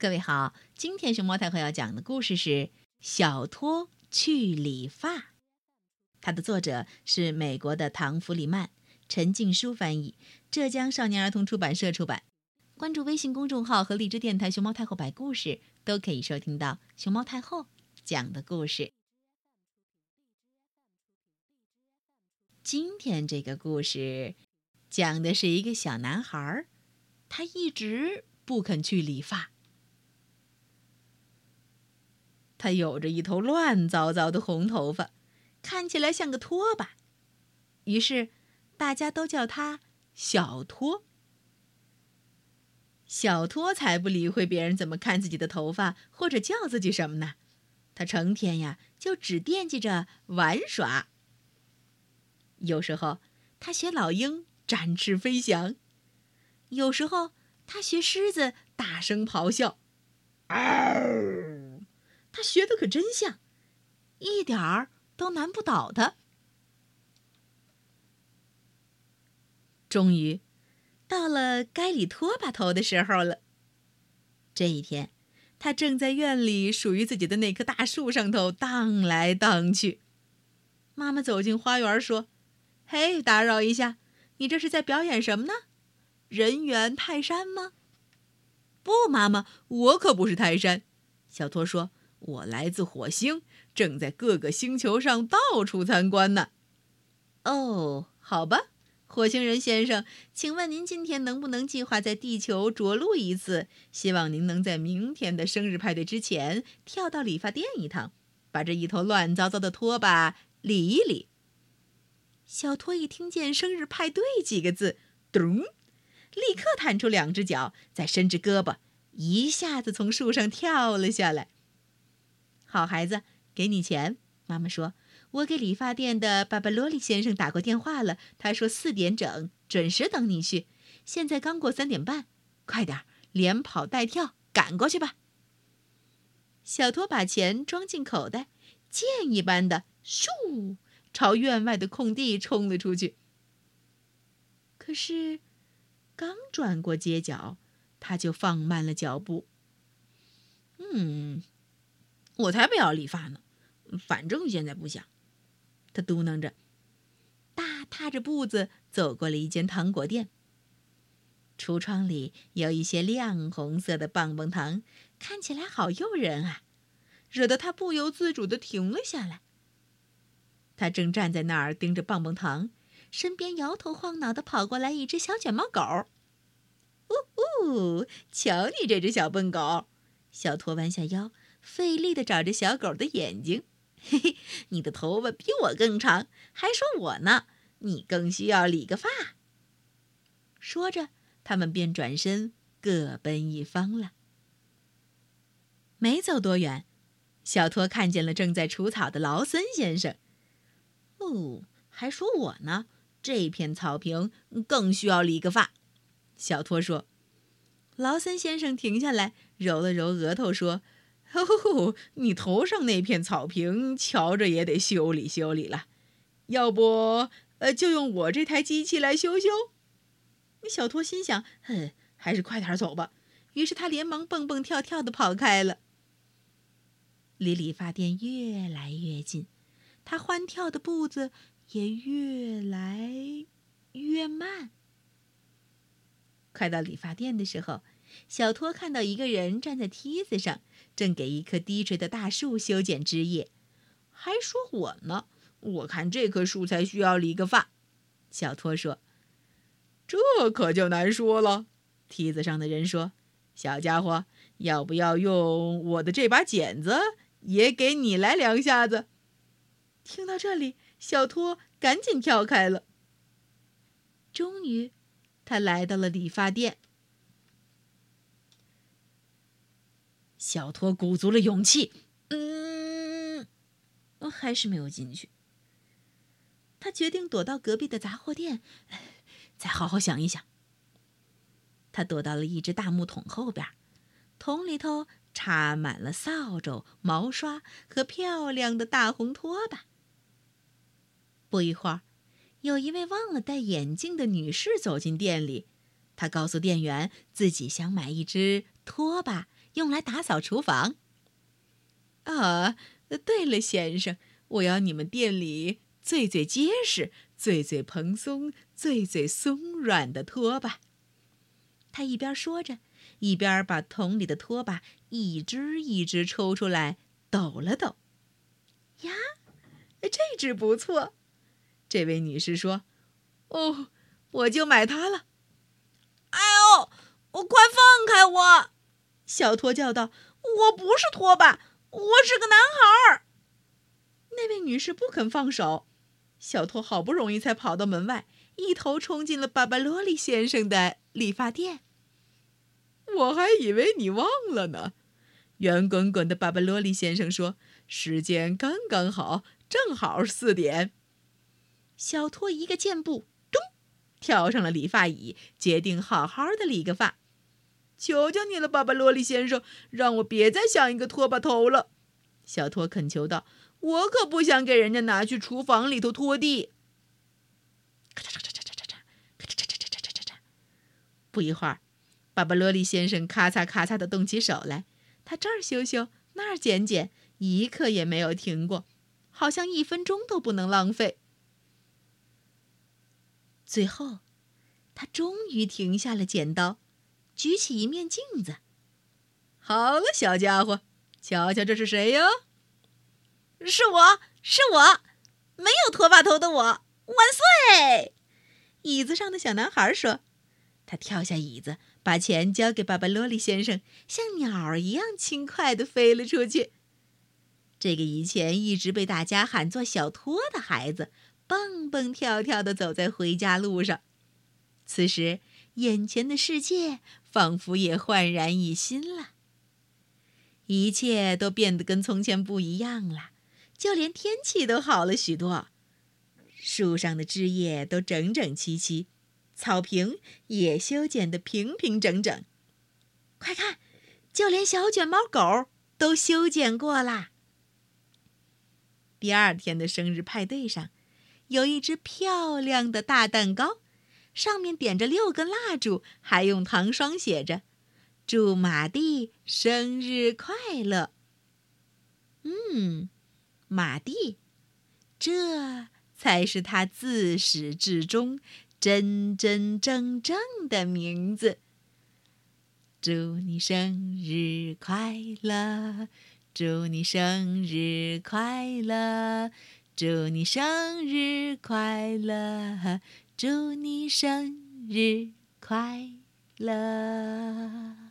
各位好，今天熊猫太后要讲的故事是《小托去理发》，它的作者是美国的唐·弗里曼，陈静书翻译，浙江少年儿童出版社出版。关注微信公众号和荔枝电台“熊猫太后摆故事”，都可以收听到熊猫太后讲的故事。今天这个故事讲的是一个小男孩，他一直不肯去理发。他有着一头乱糟糟的红头发，看起来像个拖把，于是大家都叫他小托。小托才不理会别人怎么看自己的头发，或者叫自己什么呢？他成天呀就只惦记着玩耍。有时候他学老鹰展翅飞翔，有时候他学狮子大声咆哮。他学的可真像，一点儿都难不倒他。终于，到了该理拖把头的时候了。这一天，他正在院里属于自己的那棵大树上头荡来荡去。妈妈走进花园说：“嘿，打扰一下，你这是在表演什么呢？人猿泰山吗？”“不，妈妈，我可不是泰山。”小托说。我来自火星，正在各个星球上到处参观呢。哦，好吧，火星人先生，请问您今天能不能计划在地球着陆一次？希望您能在明天的生日派对之前跳到理发店一趟，把这一头乱糟糟的拖把理一理。小托一听见“生日派对”几个字，咚，立刻探出两只脚，再伸直胳膊，一下子从树上跳了下来。好孩子，给你钱。妈妈说：“我给理发店的巴巴罗利先生打过电话了，他说四点整准时等你去。现在刚过三点半，快点，连跑带跳赶过去吧。”小托把钱装进口袋，箭一般的咻，朝院外的空地冲了出去。可是，刚转过街角，他就放慢了脚步。嗯。我才不要理发呢，反正现在不想。他嘟囔着，大踏着步子走过了一间糖果店。橱窗里有一些亮红色的棒棒糖，看起来好诱人啊，惹得他不由自主地停了下来。他正站在那儿盯着棒棒糖，身边摇头晃脑地跑过来一只小卷毛狗。呜呜，瞧你这只小笨狗！小托弯下腰。费力地找着小狗的眼睛，嘿嘿，你的头发比我更长，还说我呢，你更需要理个发。说着，他们便转身各奔一方了。没走多远，小托看见了正在除草的劳森先生。哦，还说我呢，这片草坪更需要理个发。小托说。劳森先生停下来，揉了揉额头，说。哦，你头上那片草坪，瞧着也得修理修理了。要不，呃，就用我这台机器来修修。小托心想，哼，还是快点走吧。于是他连忙蹦蹦跳跳的跑开了。离理发店越来越近，他欢跳的步子也越来越慢。快到理发店的时候。小托看到一个人站在梯子上，正给一棵低垂的大树修剪枝叶，还说我呢。我看这棵树才需要理个发。小托说：“这可就难说了。”梯子上的人说：“小家伙，要不要用我的这把剪子也给你来两下子？”听到这里，小托赶紧跳开了。终于，他来到了理发店。小托鼓足了勇气，嗯，还是没有进去。他决定躲到隔壁的杂货店，再好好想一想。他躲到了一只大木桶后边，桶里头插满了扫帚、毛刷和漂亮的大红拖把。不一会儿，有一位忘了戴眼镜的女士走进店里，她告诉店员自己想买一只拖把。用来打扫厨房。啊，对了，先生，我要你们店里最最结实、最最蓬松、最最松软的拖把。他一边说着，一边把桶里的拖把一只一只抽出来，抖了抖。呀，这只不错。这位女士说：“哦，我就买它了。”哎呦，我快放开我！小托叫道：“我不是拖把。”我是个男孩儿。那位女士不肯放手，小托好不容易才跑到门外，一头冲进了巴巴罗利先生的理发店。我还以为你忘了呢，圆滚滚的巴巴罗利先生说：“时间刚刚好，正好四点。”小托一个箭步，咚，跳上了理发椅，决定好好的理个发。求求你了，巴巴罗利先生，让我别再想一个拖把头了。”小托恳求道，“我可不想给人家拿去厨房里头拖地。”咔嚓嚓嚓嚓嚓嚓嚓，咔嚓嚓嚓嚓嚓嚓嚓。不一会儿，巴巴罗利先生咔嚓咔嚓的动起手来，他这儿修修，那儿剪剪，一刻也没有停过，好像一分钟都不能浪费。最后，他终于停下了剪刀。举起一面镜子，好了，小家伙，瞧瞧这是谁呀？是我是我，没有拖把头的我，万岁！椅子上的小男孩说。他跳下椅子，把钱交给巴巴罗利先生，像鸟儿一样轻快地飞了出去。这个以前一直被大家喊作小托的孩子，蹦蹦跳跳地走在回家路上。此时，眼前的世界。仿佛也焕然一新了，一切都变得跟从前不一样了，就连天气都好了许多。树上的枝叶都整整齐齐，草坪也修剪得平平整整。快看，就连小卷毛狗都修剪过啦。第二天的生日派对上，有一只漂亮的大蛋糕。上面点着六根蜡烛，还用糖霜写着：“祝马蒂生日快乐。”嗯，马蒂，这才是他自始至终真真正正的名字。祝你生日快乐！祝你生日快乐！祝你生日快乐！祝你生日快乐！